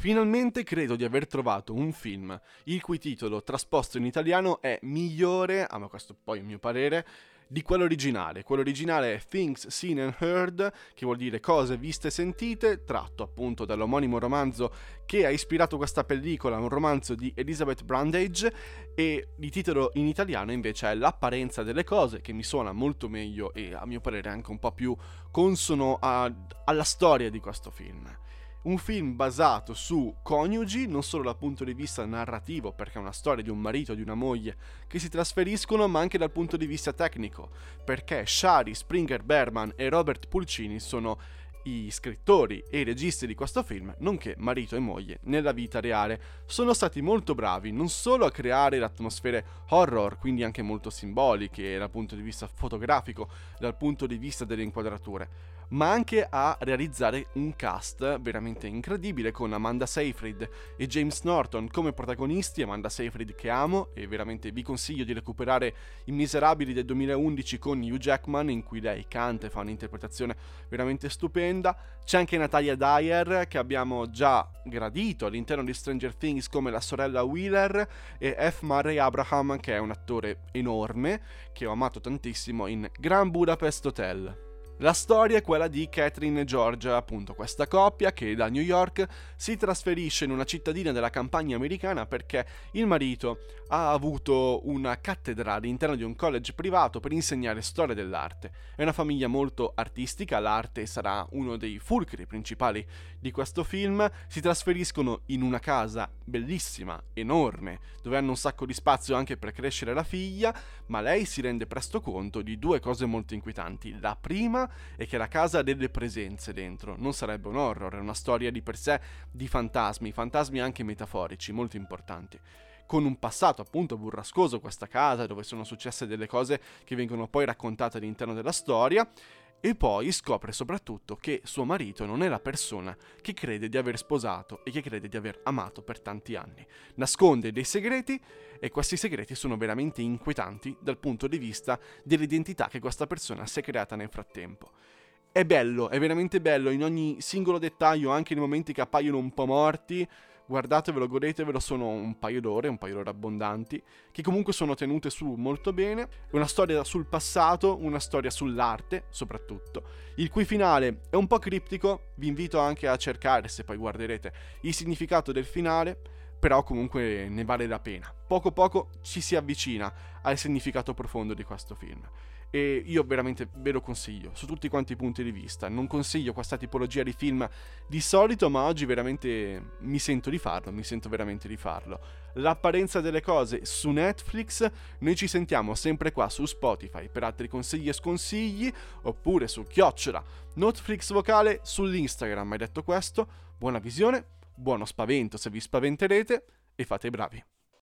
Finalmente credo di aver trovato un film il cui titolo trasposto in italiano è migliore, ah ma questo poi è il mio parere, di quello originale. Quello originale è Things Seen and Heard, che vuol dire cose viste e sentite, tratto appunto dall'omonimo romanzo che ha ispirato questa pellicola, un romanzo di Elizabeth Brandage, e il titolo in italiano invece è L'apparenza delle cose, che mi suona molto meglio e a mio parere anche un po' più consono a, alla storia di questo film un film basato su coniugi, non solo dal punto di vista narrativo, perché è una storia di un marito e di una moglie che si trasferiscono, ma anche dal punto di vista tecnico, perché Shari, Springer Berman e Robert Pulcini sono i scrittori e i registi di questo film, nonché marito e moglie, nella vita reale, sono stati molto bravi non solo a creare atmosfere horror, quindi anche molto simboliche dal punto di vista fotografico, dal punto di vista delle inquadrature, ma anche a realizzare un cast veramente incredibile con Amanda Seyfried e James Norton come protagonisti, Amanda Seyfried che amo e veramente vi consiglio di recuperare I Miserabili del 2011 con Hugh Jackman in cui lei canta e fa un'interpretazione veramente stupenda. C'è anche Natalia Dyer che abbiamo già gradito all'interno di Stranger Things come la sorella Wheeler e F. Murray Abraham che è un attore enorme che ho amato tantissimo in Grand Budapest Hotel. La storia è quella di Catherine e George, appunto questa coppia che da New York si trasferisce in una cittadina della campagna americana perché il marito ha avuto una cattedra all'interno di un college privato per insegnare storia dell'arte. È una famiglia molto artistica, l'arte sarà uno dei fulcri principali di questo film. Si trasferiscono in una casa bellissima, enorme, dove hanno un sacco di spazio anche per crescere la figlia, ma lei si rende presto conto di due cose molto inquietanti. La prima è che la casa ha delle presenze dentro, non sarebbe un horror, è una storia di per sé di fantasmi, fantasmi anche metaforici, molto importanti. Con un passato appunto burrascoso questa casa dove sono successe delle cose che vengono poi raccontate all'interno della storia e poi scopre soprattutto che suo marito non è la persona che crede di aver sposato e che crede di aver amato per tanti anni. Nasconde dei segreti e questi segreti sono veramente inquietanti dal punto di vista dell'identità che questa persona si è creata nel frattempo. È bello, è veramente bello in ogni singolo dettaglio, anche nei momenti che appaiono un po' morti, guardatevelo, godetevelo, sono un paio d'ore, un paio d'ore abbondanti, che comunque sono tenute su molto bene, una storia sul passato, una storia sull'arte soprattutto, il cui finale è un po' criptico, vi invito anche a cercare, se poi guarderete, il significato del finale, però comunque ne vale la pena. Poco poco ci si avvicina al significato profondo di questo film e io veramente ve lo consiglio su tutti quanti i punti di vista. Non consiglio questa tipologia di film di solito, ma oggi veramente mi sento di farlo, mi sento veramente di farlo. L'apparenza delle cose su Netflix, noi ci sentiamo sempre qua su Spotify per altri consigli e sconsigli, oppure su chiocciola Netflix vocale sull'Instagram. Hai detto questo? Buona visione, buono spavento se vi spaventerete e fate i bravi.